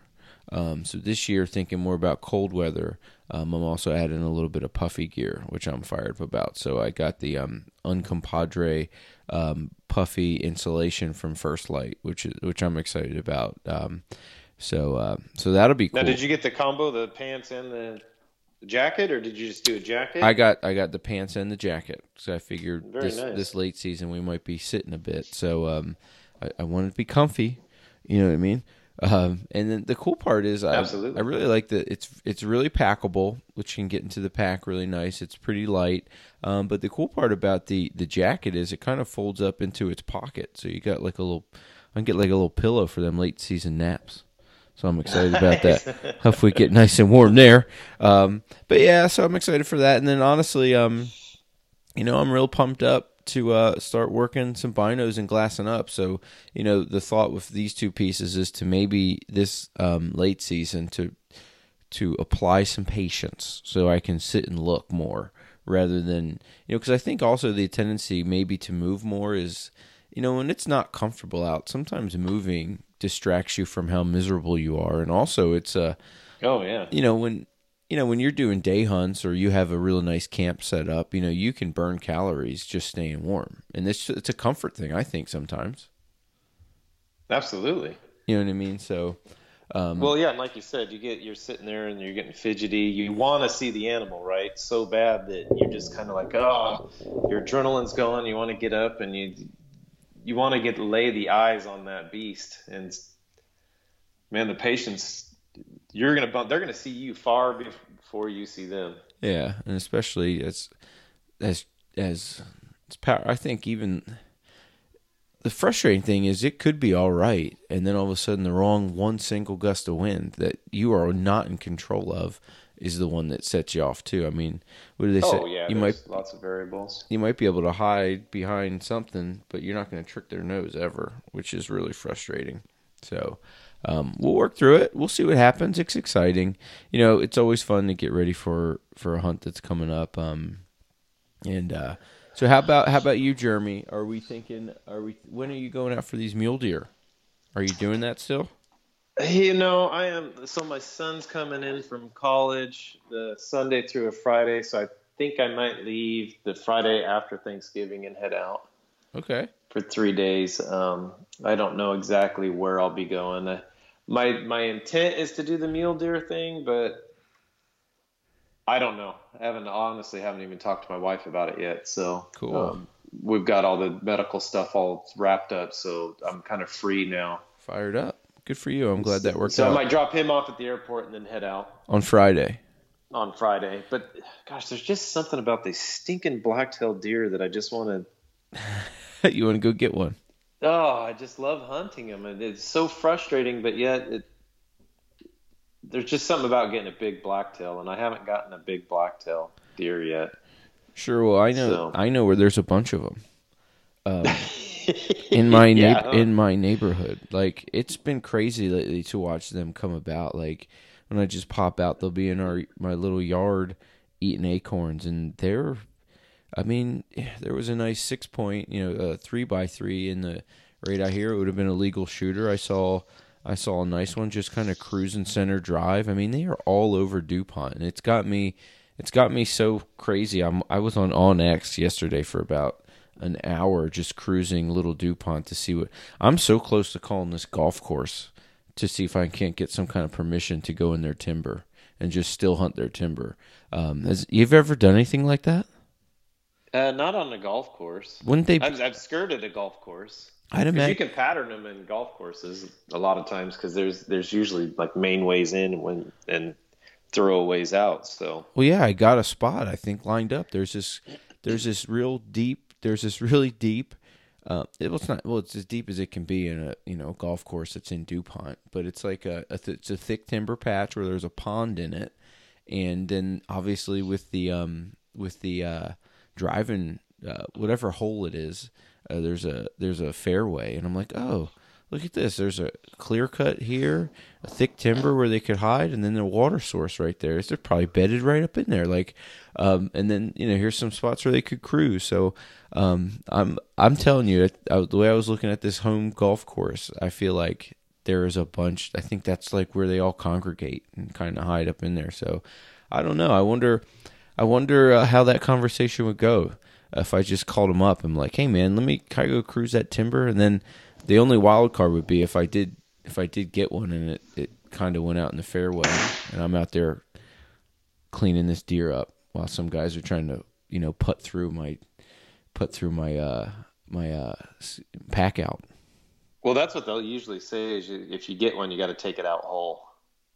Um, so this year, thinking more about cold weather, um, I'm also adding a little bit of puffy gear, which I'm fired up about. So I got the um, Uncompahgre um, puffy insulation from First Lite, which is which I'm excited about. Um, so uh, so that'll be cool. Now, did you get the combo, the pants and the jacket, or did you just do a jacket? I got I got the pants and the jacket, so I figured Very this nice. this late season we might be sitting a bit. So um, I, I wanted to be comfy, you know what I mean. Um, and then the cool part is I Absolutely. I really like that it's it's really packable, which can get into the pack really nice. It's pretty light, um, but the cool part about the the jacket is it kind of folds up into its pocket, so you got like a little I can get like a little pillow for them late season naps. So I'm excited about that. Hopefully, get nice and warm there. Um, but yeah, so I'm excited for that. And then honestly, um, you know, I'm real pumped up to uh, start working some binos and glassing up. So you know, the thought with these two pieces is to maybe this um, late season to to apply some patience so I can sit and look more rather than you know because I think also the tendency maybe to move more is you know when it's not comfortable out sometimes moving distracts you from how miserable you are and also it's uh oh yeah, you know when you know when you're doing day hunts or you have a real nice camp set up you know you can burn calories just staying warm and it's it's a comfort thing I think sometimes absolutely. you know what I mean so um Well, yeah, and like you said, you get you're sitting there and you're getting fidgety. You want to see the animal, right? So bad that you're just kind of like, oh, your adrenaline's going. You want to get up and you you want to get lay the eyes on that beast. And man, the patience you're gonna bump. They're gonna see you far before you see them. Yeah, and especially as as as it's power. I think even the frustrating thing is it could be all right, and then all of a sudden the wrong one single gust of wind that you are not in control of is the one that sets you off too. I mean, what do they oh, say? Oh yeah, you might lots of variables. you might be able to hide behind something, but you're not going to trick their nose ever, which is really frustrating. So um, we'll work through it. We'll see what happens. It's exciting. You know, it's always fun to get ready for for a hunt that's coming up. Um, and uh, so, how about how about you, Jeremy? Are we thinking? Are we? When are you going out for these mule deer? Are you doing that still? You know, I am. So my son's coming in from college the Sunday through a Friday, so I think I might leave the Friday after Thanksgiving and head out Okay. for three days. Um, I don't know exactly where I'll be going. My my intent is to do the mule deer thing, but I don't know. I haven't honestly haven't even talked to my wife about it yet. So Cool. um, we've got all the medical stuff all wrapped up, so I'm kind of free now. Fired up. Good for you. I'm glad that worked So out So I might drop him off at the airport and then head out on Friday. on Friday. But gosh, there's just something about these stinking black-tailed deer that I just want to. you want to go get one? Oh, I just love hunting them, and it's so frustrating. But yet, it there's just something about getting a big blacktail, and I haven't gotten a big blacktail deer yet. Sure. Well, I know. So- I know where there's a bunch of them. Um, in my Yeah. in my neighborhood. Like it's been crazy lately to watch them come about. Like when I just pop out, they'll be in our my little yard eating acorns, and they're. I mean, there was a nice six point, you know, a three by three in the right out here. It would have been a legal shooter. I saw. I saw a nice one just kind of cruising center drive. I mean, they are all over Dupont, and it's got me. It's got me so crazy. I'm. I was on onX yesterday for about an hour just cruising Little Dupont to see what I'm so close to calling this golf course to see if I can't get some kind of permission to go in their timber and just still hunt their timber. Um, has you've ever done anything like that? Uh, not on a golf course. Wouldn't they? I've, I've skirted a golf course. I'd 'Cause you can pattern them in golf courses a lot of times because there's there's usually like main ways in and when and throwaways out. So Well, yeah, I got a spot. I think lined up. There's this. There's this real deep. There's this really deep. Uh, it, well, it's not. Well, it's as deep as it can be in a you know golf course that's in Dupont, but it's like a, a th- it's a thick timber patch where there's a pond in it, and then obviously with the um with the uh, driving uh, whatever hole it is, uh, there's a there's a fairway, and I'm like, oh, look at this. There's a clear cut here, a thick timber where they could hide, and then the water source right there. They're probably bedded right up in there, like, um, and then you know here's some spots where they could cruise. So, um, I'm I'm telling you, uh, the way I was looking at this home golf course, I feel like there is a bunch. I think that's like where they all congregate and kind of hide up in there. So, I don't know. I wonder, I wonder uh, how that conversation would go if I just called him up. I'm like, hey man, let me can I go cruise that timber? And then the only wild card would be if I did if I did get one and it it kind of went out in the fairway and I'm out there cleaning this deer up while some guys are trying to you know put through my put through my uh my uh pack out. well, that's what they'll usually say is you, if you get one, you got to take it out whole.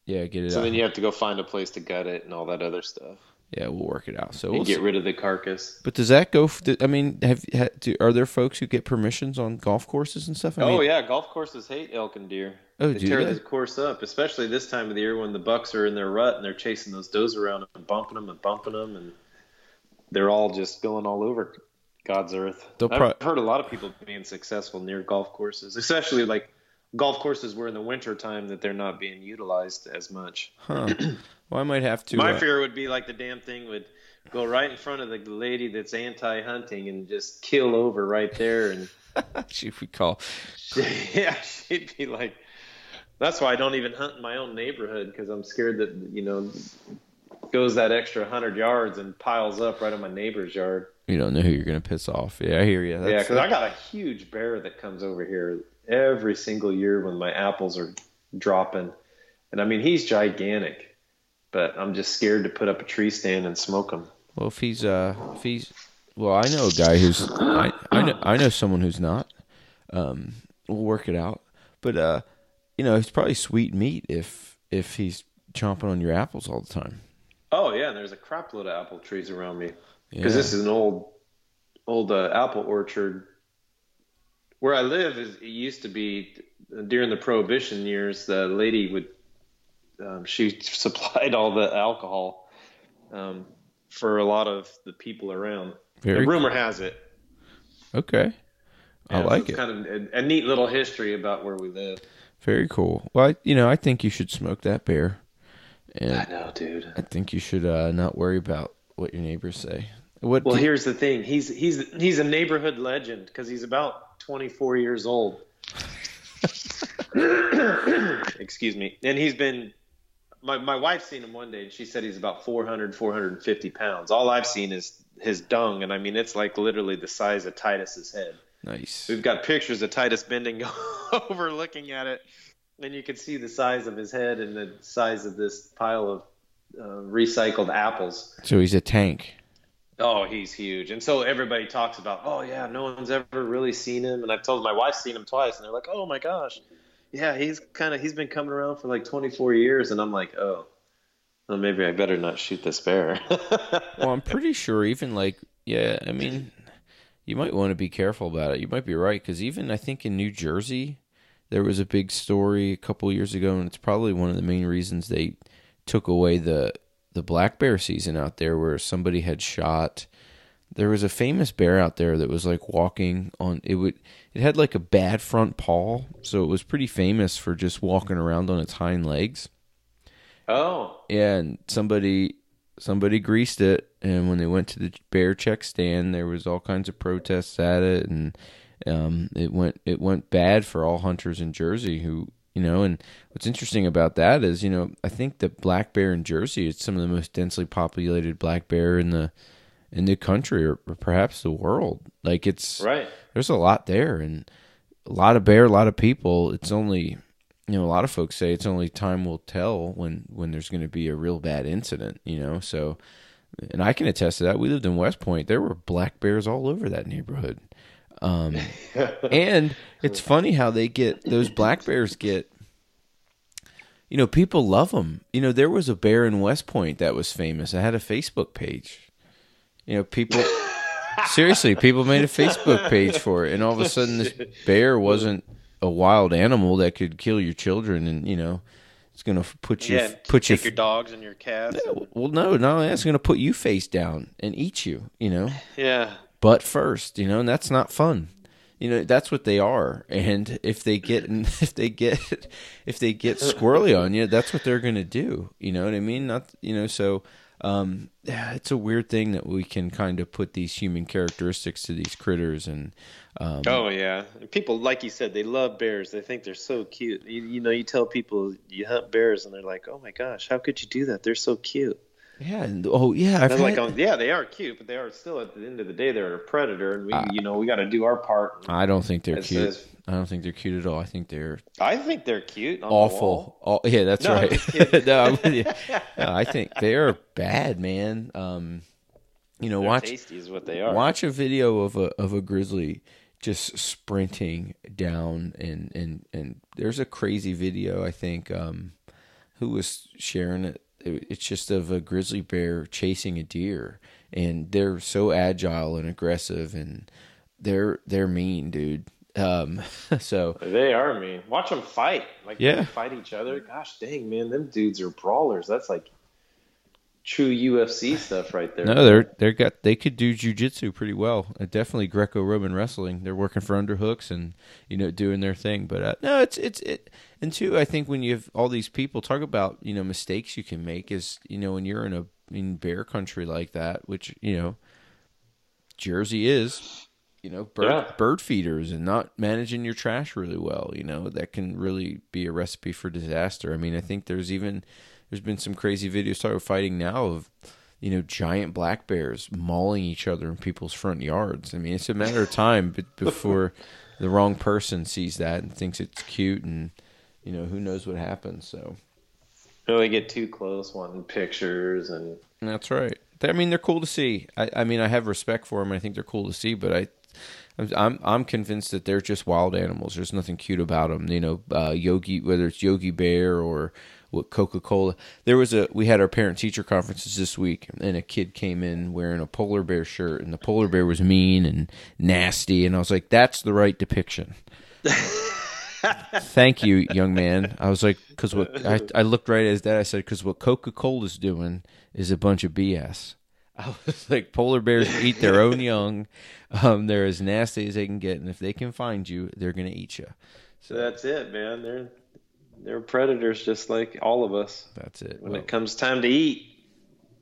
Yeah, get it So out. then you have to go find a place to gut it and all that other stuff yeah, we'll work it out. So we'll get see. rid of the carcass. But does that go? I mean, have, ha do, are there folks who get permissions on golf courses and stuff? I oh mean, yeah, golf courses hate elk and deer. Oh, they tear they? the course up, especially this time of the year when the bucks are in their rut and they're chasing those does around and bumping them and bumping them, and they're all just going all over God's earth. They'll I've heard a lot of people being successful near golf courses, especially like golf courses where in the winter time that they're not being utilized as much. Huh. well, I might have to. My uh, fear would be like the damn thing would go right in front of the lady that's anti-hunting and just kill over right there and she we call? yeah, she'd be like, that's why I don't even hunt in my own neighborhood because I'm scared that you know goes that extra hundred yards and piles up right on my neighbor's yard. You don't know who you're gonna piss off. Yeah, I hear you. yeah, because I got a huge bear that comes over here every single year when my apples are dropping, and I mean he's gigantic, but I'm just scared to put up a tree stand and smoke him. Well, if he's uh, if he's, well, I know a guy who's, I, I know, I know someone who's not. Um, we'll work it out. But uh, you know, it's probably sweet meat if if he's chomping on your apples all the time. Oh yeah, and there's a crap load of apple trees around me. because Yeah. this is an old old uh, apple orchard where I live is it used to be during the prohibition years the lady would um, she supplied all the alcohol um, for a lot of the people around Very and rumor has it Okay, I like it. kind of a, a neat little history about where we live Very cool. Well, I, you know, I think you should smoke that bear, and I know dude I think you should uh, not worry about what your neighbors say. What? well do- here's the thing he's he's he's a neighborhood legend because he's about 24 years old Excuse me. And he's been my my wife's seen him one day and she said he's about 400 450 pounds. All I've seen is his dung and I mean it's like literally the size of Titus's head. Nice. We've got pictures of Titus bending over looking at it and you can see the size of his head and the size of this pile of uh, recycled apples. So he's a tank. Oh, he's huge. And so everybody talks about, oh, yeah, no one's ever really seen him. And I've told my wife's seen him twice, and they're like, oh my gosh. Yeah, he's kind of, he's been coming around for like 24 years. And I'm like, oh, well, maybe I better not shoot this bear. well, I'm pretty sure even like, yeah, I mean, you might want to be careful about it. You might be right. Because even I think in New Jersey, there was a big story a couple years ago, and it's probably one of the main reasons they took away the the black bear season out there where somebody had shot. There was a famous bear out there that was like walking on it would it had like a bad front paw so it was pretty famous for just walking around on its hind legs. Oh. And somebody somebody greased it and when they went to the bear check stand there was all kinds of protests at it and um, it went it went bad for all hunters in Jersey who you know and what's interesting about that is you know i think the black bear in jersey is some of the most densely populated black bear in the in the country or, perhaps the world. Like it's right. there's a lot there and a lot of bear a lot of people. It's only you know a lot of folks say it's only time will tell when when there's going to be a real bad incident you know? So and i can attest to that. We lived in west point. There were black bears all over that neighborhood um, and it's funny how they get those black bears get. You know, people love them. You know, there was a bear in West Point that was famous. I had a Facebook page. You know, people seriously, people made a Facebook page for it, and all of a sudden, this bear wasn't a wild animal that could kill your children, and you know, it's gonna put you yeah, put take you, your dogs and your cats. Well, no, no, that's gonna put you face down and eat you. You know. Yeah butt first, you know, and that's not fun. You know, that's what they are. And if they get if they get if they get squirrely on you, that's what they're going to do. You know what I mean? Not, you know, so um yeah, it's a weird thing that we can kind of put these human characteristics to these critters and um, oh yeah people like you said they love bears they think they're so cute you, you know you tell people you hunt bears and they're like oh my gosh how could you do that they're so cute yeah. And, oh, yeah. I've like, um, yeah, they are cute, but they are still at the end of the day they're a predator, and we, uh, you know, we got to do our part. I don't think they're cute. As, I don't think they're cute at all. I think they're. I think they're cute. awful. Oh, yeah, that's no, right. no. No, I think they are bad, man. Um, you know, they're watch. Tasty is what they are. Watch a video of a of a grizzly just sprinting down, and and and there's a crazy video. I think um, who was sharing it it's just of a grizzly bear chasing a deer and they're so agile and aggressive and they're they're mean dude. Um so they are mean. Watch them fight. Like yeah. fight each other. Gosh dang man them dudes are brawlers. That's like true UFC stuff right there. No, they're they're got they could do jujitsu pretty well. Uh, definitely Greco-Roman wrestling. They're working for underhooks and you know doing their thing. But uh, no, it's it's it. And two, I think when you have all these people talk about you know mistakes you can make is you know when you're in a in bear country like that, which you know Jersey is. You know, bird, yeah. bird feeders and not managing your trash really well. You know that can really be a recipe for disaster. I mean, I think there's even there's been some crazy videos started fighting now of you know giant black bears mauling each other in people's front yards. I mean, it's a matter of time before the wrong person sees that and thinks it's cute, and you know who knows what happens. So really get too close, wanting pictures, and that's right. I mean, they're cool to see. I, I mean, I have respect for them. I think they're cool to see, but I I'm I'm convinced that they're just wild animals. There's nothing cute about them. You know, uh, Yogi, whether it's Yogi Bear or what Coca Cola. There was a we had our parent teacher conferences this week, and a kid came in wearing a polar bear shirt, and the polar bear was mean and nasty, and I was like, that's the right depiction. Thank you, young man. I was like, because what I, I looked right as that. I said, because what Coca Cola's doing is a bunch of BS. I was like, polar bears eat their own young. Um, they're as nasty as they can get, and if they can find you, they're gonna eat you. So that's it, man. They're they're predators just like all of us. That's it. When well, it comes time to eat,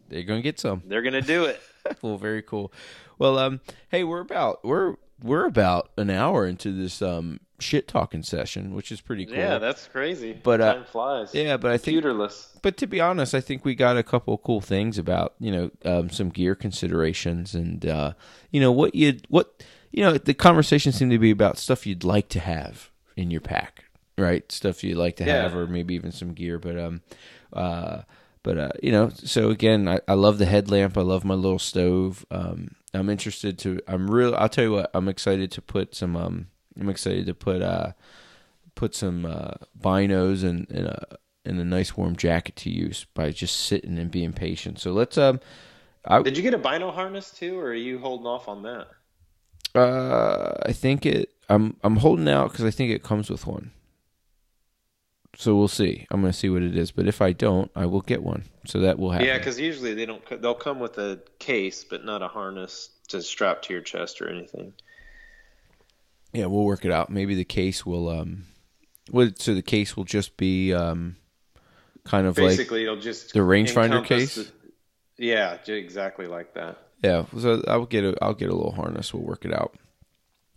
they're gonna get some. They're gonna do it. well, very cool. Well, um, hey, we're about we're we're about an hour into this um shit talking session, which is pretty cool. Yeah, that's crazy. But, uh, time flies. yeah, but I think Computerless. but to be honest, I think we got a couple of cool things about you know um, some gear considerations and uh, you know what you what you know the conversation seemed to be about stuff you'd like to have in your pack, right? Stuff you'd like to Yeah. have, or maybe even some gear. But um, uh, but uh, you know, so again, I, I love the headlamp. I love my little stove. Um, I'm interested to. I'm real. I'll tell you what. I'm excited to put some. Um, I'm excited to put uh put some uh, binos and, and a and a nice warm jacket to use by just sitting and being patient. So let's um, I Did you get a bino harness too, or are you holding off on that? uh, I think it. I'm I'm holding out because I think it comes with one. So we'll see. I'm gonna see what it is, but if I don't, I will get one. So that will happen. Yeah, because usually they don't. They'll come with a case, but not a harness to strap to your chest or anything. yeah, we'll work it out. Maybe the case will um, what? So the case will just be um, kind of like Basically, it'll just the rangefinder case? the- yeah, exactly like that. Yeah, so I'll get a I'll get a little harness. We'll work it out.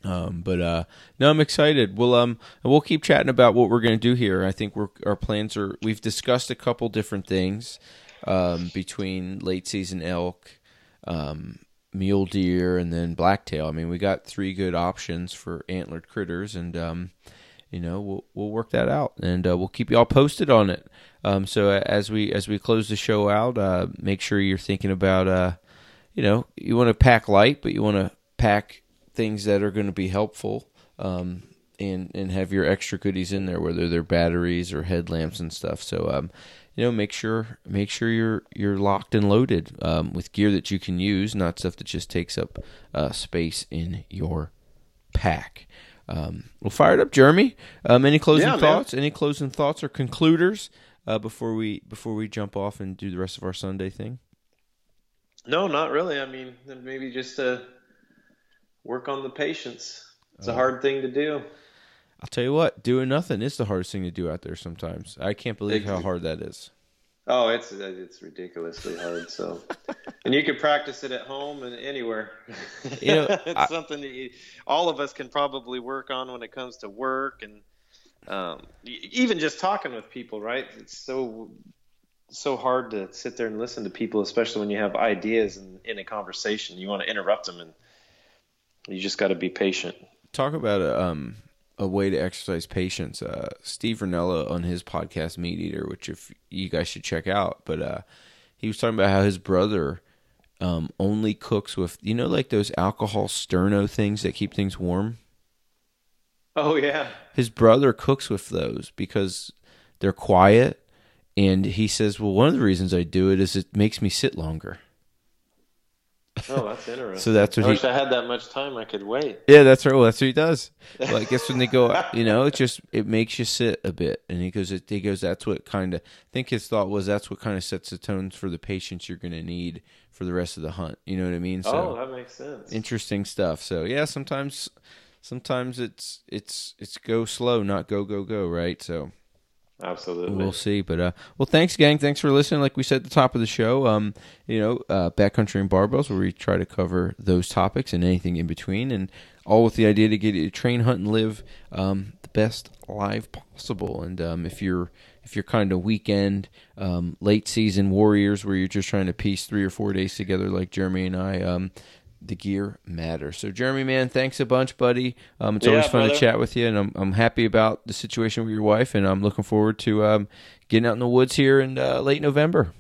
Um, but uh, no, I'm excited. We'll um we'll keep chatting about what we're gonna do here. I think we're our plans are we've discussed a couple different things um, between late season elk, um, mule deer, and then blacktail. I mean, we got three good options for antlered critters, and um, you know we'll we'll work that out, and uh, we'll keep you all posted on it. Um, so uh, as we as we close the show out, uh, make sure you're thinking about uh, you know, you want to pack light, but you want to pack things that are going to be helpful, um, and and have your extra goodies in there, whether they're batteries or headlamps and stuff. So, um, you know, make sure make sure you're you're locked and loaded um, with gear that you can use, not stuff that just takes up uh, space in your pack. Um, we'll fire it up, Jeremy. Um, any closing Yeah, man. thoughts? Any closing thoughts or concluders uh, before we before we jump off and do the rest of our Sunday thing? No, not really. I mean, maybe just to work on the patience. It's Uh, a hard thing to do. I'll tell you what, doing nothing is the hardest thing to do out there sometimes. I can't believe how hard that is. Oh, it's it's ridiculously hard. So, and you can practice it at home and anywhere. You know, it's I- something that you, all of us can probably work on when it comes to work and um, even just talking with people. Right? It's so so hard to sit there and listen to people, especially when you have ideas in, in a conversation. You want to interrupt them, and you just got to be patient. Talk about a um a way to exercise patience. Uh, Steve Rinella on his podcast MeatEater, which if you guys should check out, but uh, he was talking about how his brother um only cooks with you know like those alcohol sterno things that keep things warm. Oh yeah. His brother cooks with those because they're quiet, and he says, "Well, one of the reasons I do it is it makes me sit longer." Oh, that's interesting. So that's what I he- wish I had that much time. I could wait. Yeah, that's right. Well, that's what he does. Well, I guess when they go, you know, it just it makes you sit a bit, and he goes, it, he goes, that's what kind of. I think his thought was that's what kind of sets the tones for the patience you're going to need for the rest of the hunt. You know what I mean? So oh, that makes sense. interesting stuff. So yeah, sometimes, sometimes it's it's it's go slow, not go go go. Right. So Absolutely. We'll see, but uh, well, thanks, gang. Thanks for listening. Like we said at the top of the show, um, you know, uh, backcountry and barbells, where we try to cover those topics and anything in between, and all with the idea to get you to train, hunt, and live um, the best life possible. And um, if you're if you're kind of weekend, um, late season warriors, where you're just trying to piece three or four days together, like Jeremy and I, um, the gear matters. So, Jeremy, man, thanks a bunch, buddy. Um, it's Yeah, always fun to chat with you, and I'm I'm happy about the situation with your wife, and I'm looking forward to um, getting out in the woods here in uh, late November.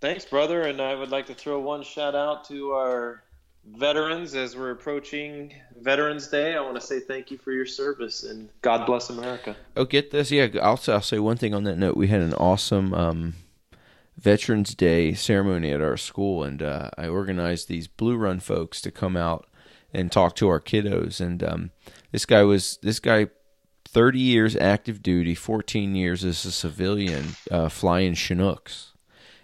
Thanks, brother. And I would like to throw one shout out to our veterans as we're approaching Veterans Day. I want to say thank you for your service and God bless America. Oh, get this, yeah. I'll I'll say one thing on that note. We had an awesome um, Veterans Day ceremony at our school, and uh, I organized these Blue Run folks to come out and talk to our kiddos. And um, this guy was this guy, thirty years active duty, fourteen years as a civilian, uh, flying Chinooks,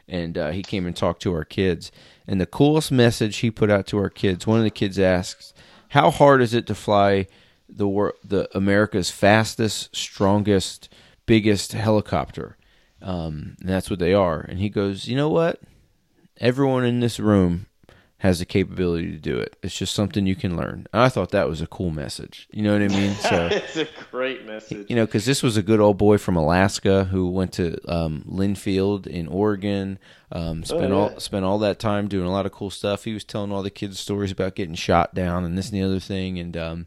and uh, he came and talked to our kids. And the coolest message he put out to our kids. One of the kids asks, "How hard is it to fly the the America's fastest, strongest, biggest helicopter?" Um, and that's what they are. And he goes, "You know what? Everyone in this room has the capability to do it. It's just something you can learn. And I thought that was a cool message. You know what I mean? So it's a great message. You know, because this was a good old boy from Alaska who went to um, Linfield in Oregon. Um, spent oh, yeah. all spent all that time doing a lot of cool stuff. He was telling all the kids stories about getting shot down and this and the other thing, and um,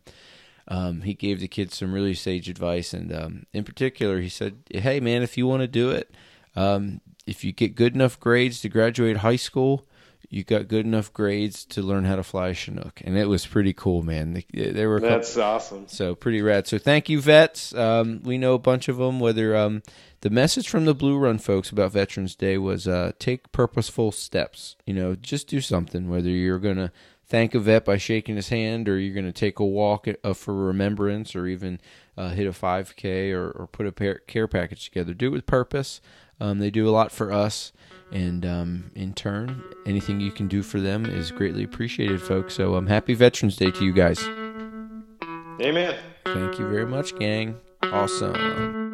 um, he gave the kids some really sage advice. And um, in particular, he said, "Hey, man, if you want to do it, um, if you get good enough grades to graduate high school." you got good enough grades to learn how to fly a Chinook, and it was pretty cool, man. They, they were that's couple, awesome. So pretty rad. So thank you, vets. Um, we know a bunch of them. Whether um, the message from the Blue Run folks about Veterans Day was uh, take purposeful steps. You know, just do something. Whether you're gonna thank a vet by shaking his hand, or you're gonna take a walk uh, for remembrance, or even uh, hit a 5K, or, or put a care package together. Do it with purpose. Um, they do a lot for us. And um, in turn, anything you can do for them is greatly appreciated, folks. So um, happy Veterans Day to you guys. Amen. Thank you very much, gang. Awesome.